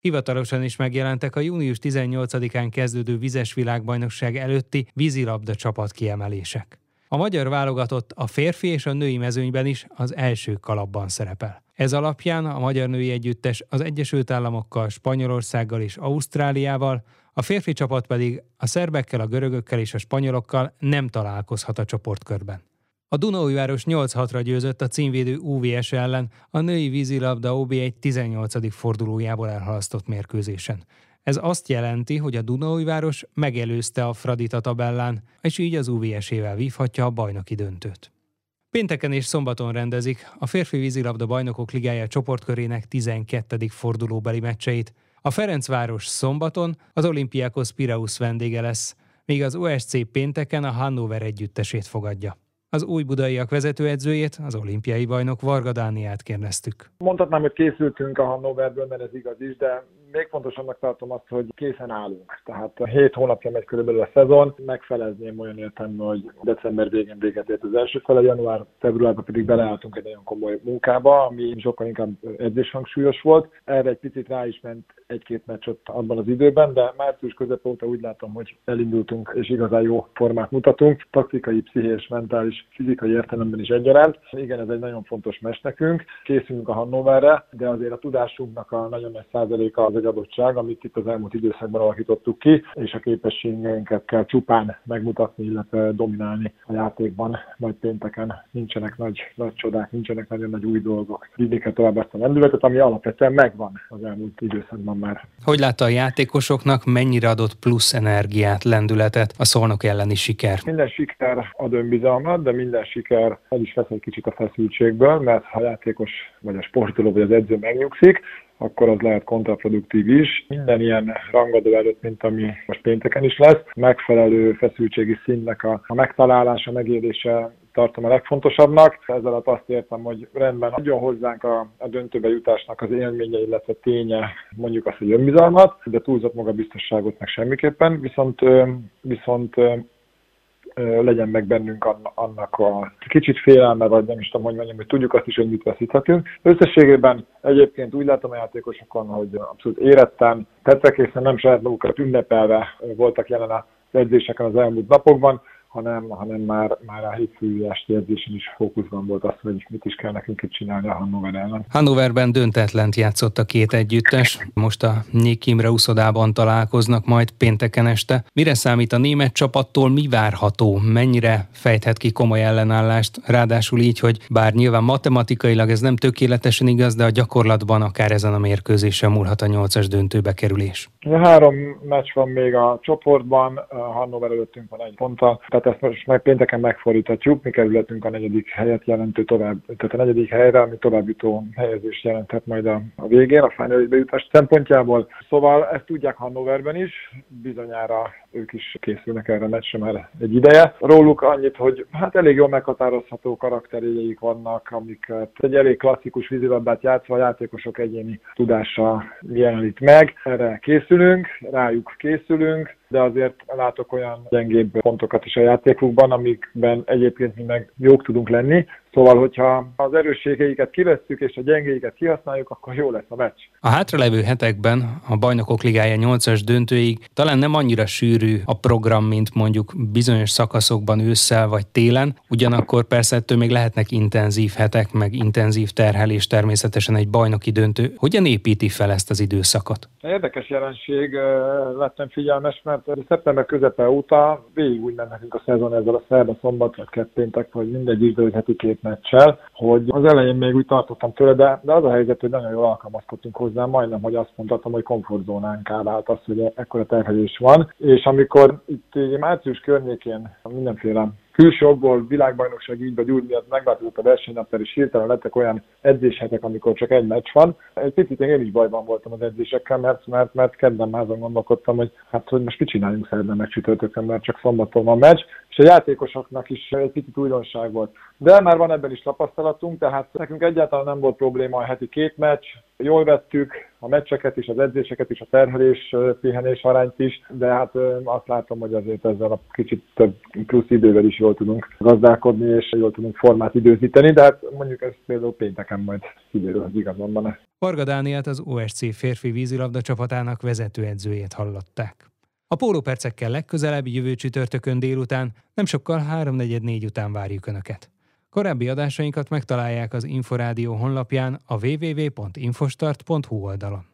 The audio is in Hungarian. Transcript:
Hivatalosan is megjelentek a június 18-án kezdődő vizes világbajnokság előtti vízilabda csapat kiemelések. A magyar válogatott a férfi és a női mezőnyben is az első kalapban szerepel. Ez alapján a magyar női együttes az Egyesült Államokkal, Spanyolországgal és Ausztráliával, a férfi csapat pedig a szerbekkel, a görögökkel és a spanyolokkal nem találkozhat a csoportkörben. A Dunaújváros 8-6-ra győzött a címvédő UVS ellen a női vízilabda OB egy 18. fordulójából elhalasztott mérkőzésen. Ez azt jelenti, hogy a Dunaújváros megelőzte a Fradit a tabellán, és így az UVS-ével vívhatja a bajnoki döntőt. Pénteken és szombaton rendezik a férfi vízilabda bajnokok ligája csoportkörének 12. fordulóbeli meccseit. A Ferencváros szombaton az Olimpiákos Piraeus vendége lesz, míg az OSC pénteken a Hannover együttesét fogadja. Az új budaiak vezetőedzőjét, az olimpiai bajnok Varga Dániát kérdeztük. Mondhatnám, hogy készültünk a Hannoverből, mert ez igaz is, de még fontosabbnak tartom azt, hogy készen állunk. Tehát 7 hónapja megy körülbelül a szezon, megfelezném olyan értelemben, hogy december végén véget ért az első fele, január, februárban pedig beleálltunk egy nagyon komoly munkába, ami sokkal inkább edzéshangsúlyos volt. Erre egy picit rá is ment egy-két meccs ott abban az időben, de március közepe óta úgy látom, hogy elindultunk és igazán jó formát mutatunk, taktikai, pszichés, mentális, fizikai értelemben is egyaránt. Igen, ez egy nagyon fontos mes nekünk. Készülünk a Hannoverre, de azért a tudásunknak a nagyon nagy százaléka az egy adottság, amit itt az elmúlt időszakban alakítottuk ki, és a képességeinket kell csupán megmutatni, illetve dominálni a játékban, majd pénteken nincsenek nagy, nagy csodák, nincsenek nagyon nagy új dolgok. Vinni kell tovább ezt a lendületet, ami alapvetően megvan az elmúlt időszakban már. Hogy látta a játékosoknak, mennyire adott plusz energiát, lendületet a szolnok elleni siker? Minden siker ad önbizalmat, de minden siker el is vesz egy kicsit a feszültségből, mert ha a játékos, vagy a sportoló, vagy az edző megnyugszik, akkor az lehet kontraproduktív is. Minden ilyen rangadó előtt, mint ami most pénteken is lesz, megfelelő feszültségi színnek a, a megtalálása, megélése tartom a legfontosabbnak. Ezzel azt értem, hogy rendben adjon hozzánk a, a döntőbe jutásnak az élménye, illetve ténye, mondjuk azt, hogy önbizalmat, de túlzott magabiztosságot meg semmiképpen, viszont, viszont legyen meg bennünk annak a kicsit félelme, vagy nem is tudom, hogy mondjam, hogy tudjuk azt is, hogy mit veszíthetünk. Összességében egyébként úgy látom a játékosokon, hogy abszolút éretten, tettekészen nem saját magukat ünnepelve voltak jelen az edzéseken az elmúlt napokban, hanem, hanem már, már a hétfői esti edzésen is fókuszban volt az, hogy mit is kell nekünk itt csinálni a Hannover ellen. Hannoverben döntetlent játszott a két együttes, most a Nyik Imre uszodában találkoznak majd pénteken este. Mire számít a német csapattól, mi várható, mennyire fejthet ki komoly ellenállást, ráadásul így, hogy bár nyilván matematikailag ez nem tökéletesen igaz, de a gyakorlatban akár ezen a mérkőzésen múlhat a nyolcas döntőbe kerülés. Három meccs van még a csoportban, Hannover előttünk van egy ponttal, tehát ezt most meg pénteken megfordíthatjuk, mi kerületünk a negyedik helyet jelentő tovább, tehát a negyedik helyre, ami továbbjutó helyezést jelenthet majd a, a végén, a final bejutás szempontjából. Szóval ezt tudják Hannoverben is, bizonyára ők is készülnek erre a meccsre már egy ideje. Róluk annyit, hogy hát elég jól meghatározható karakterjeik vannak, amiket egy elég klasszikus vízilabdát játszva a játékosok egyéni tudása jelenít meg. Erre készülünk, rájuk készülünk, de azért látok olyan gyengébb pontokat is a játékukban, amikben egyébként mi meg jók tudunk lenni, Szóval, hogyha az erősségeiket kivesszük és a gyengéiket kihasználjuk, akkor jó lesz a meccs. A hátralevő hetekben a Bajnokok Ligája 8-as döntőig talán nem annyira sűrű a program, mint mondjuk bizonyos szakaszokban ősszel vagy télen, ugyanakkor persze ettől még lehetnek intenzív hetek, meg intenzív terhelés természetesen egy bajnoki döntő. Hogyan építi fel ezt az időszakot? Érdekes jelenség, lettem figyelmes, mert szeptember közepe óta végig úgy nekünk a szezon ezzel a szerda, szombat, vagy kettőntek, vagy mindegy heti két meccsel, hogy az elején még úgy tartottam tőle, de, de az a helyzet, hogy nagyon jól alkalmazkodtunk hozzá, majdnem, hogy azt mondhatom, hogy komfortzónánká vált az, hogy ekkora terhelés van, és amikor itt március környékén mindenféle külső okból világbajnokság így vagy úgy miatt megváltozott a versenynaptár, és hirtelen lettek olyan edzéshetek, amikor csak egy meccs van. Egy picit én is bajban voltam az edzésekkel, mert, mert, mert kedden már azon gondolkodtam, hogy hát hogy most mit csináljunk szerdán meg csütörtökön, mert csak szombaton van meccs, a játékosoknak is egy picit újdonság volt. De már van ebben is tapasztalatunk, tehát nekünk egyáltalán nem volt probléma a heti két meccs, jól vettük a meccseket is, az edzéseket is, a terhelés, pihenés arányt is, de hát azt látom, hogy azért ezzel a kicsit több plusz idővel is jól tudunk gazdálkodni, és jól tudunk formát időzíteni, de hát mondjuk ez például pénteken majd kiderül, az igazon van-e. Varga Dániát az OSC férfi vízilabda csapatának vezetőedzőjét hallották. A pólópercekkel legközelebb jövő csütörtökön délután, nem sokkal 3.44 után várjuk Önöket. Korábbi adásainkat megtalálják az Inforádió honlapján a www.infostart.hu oldalon.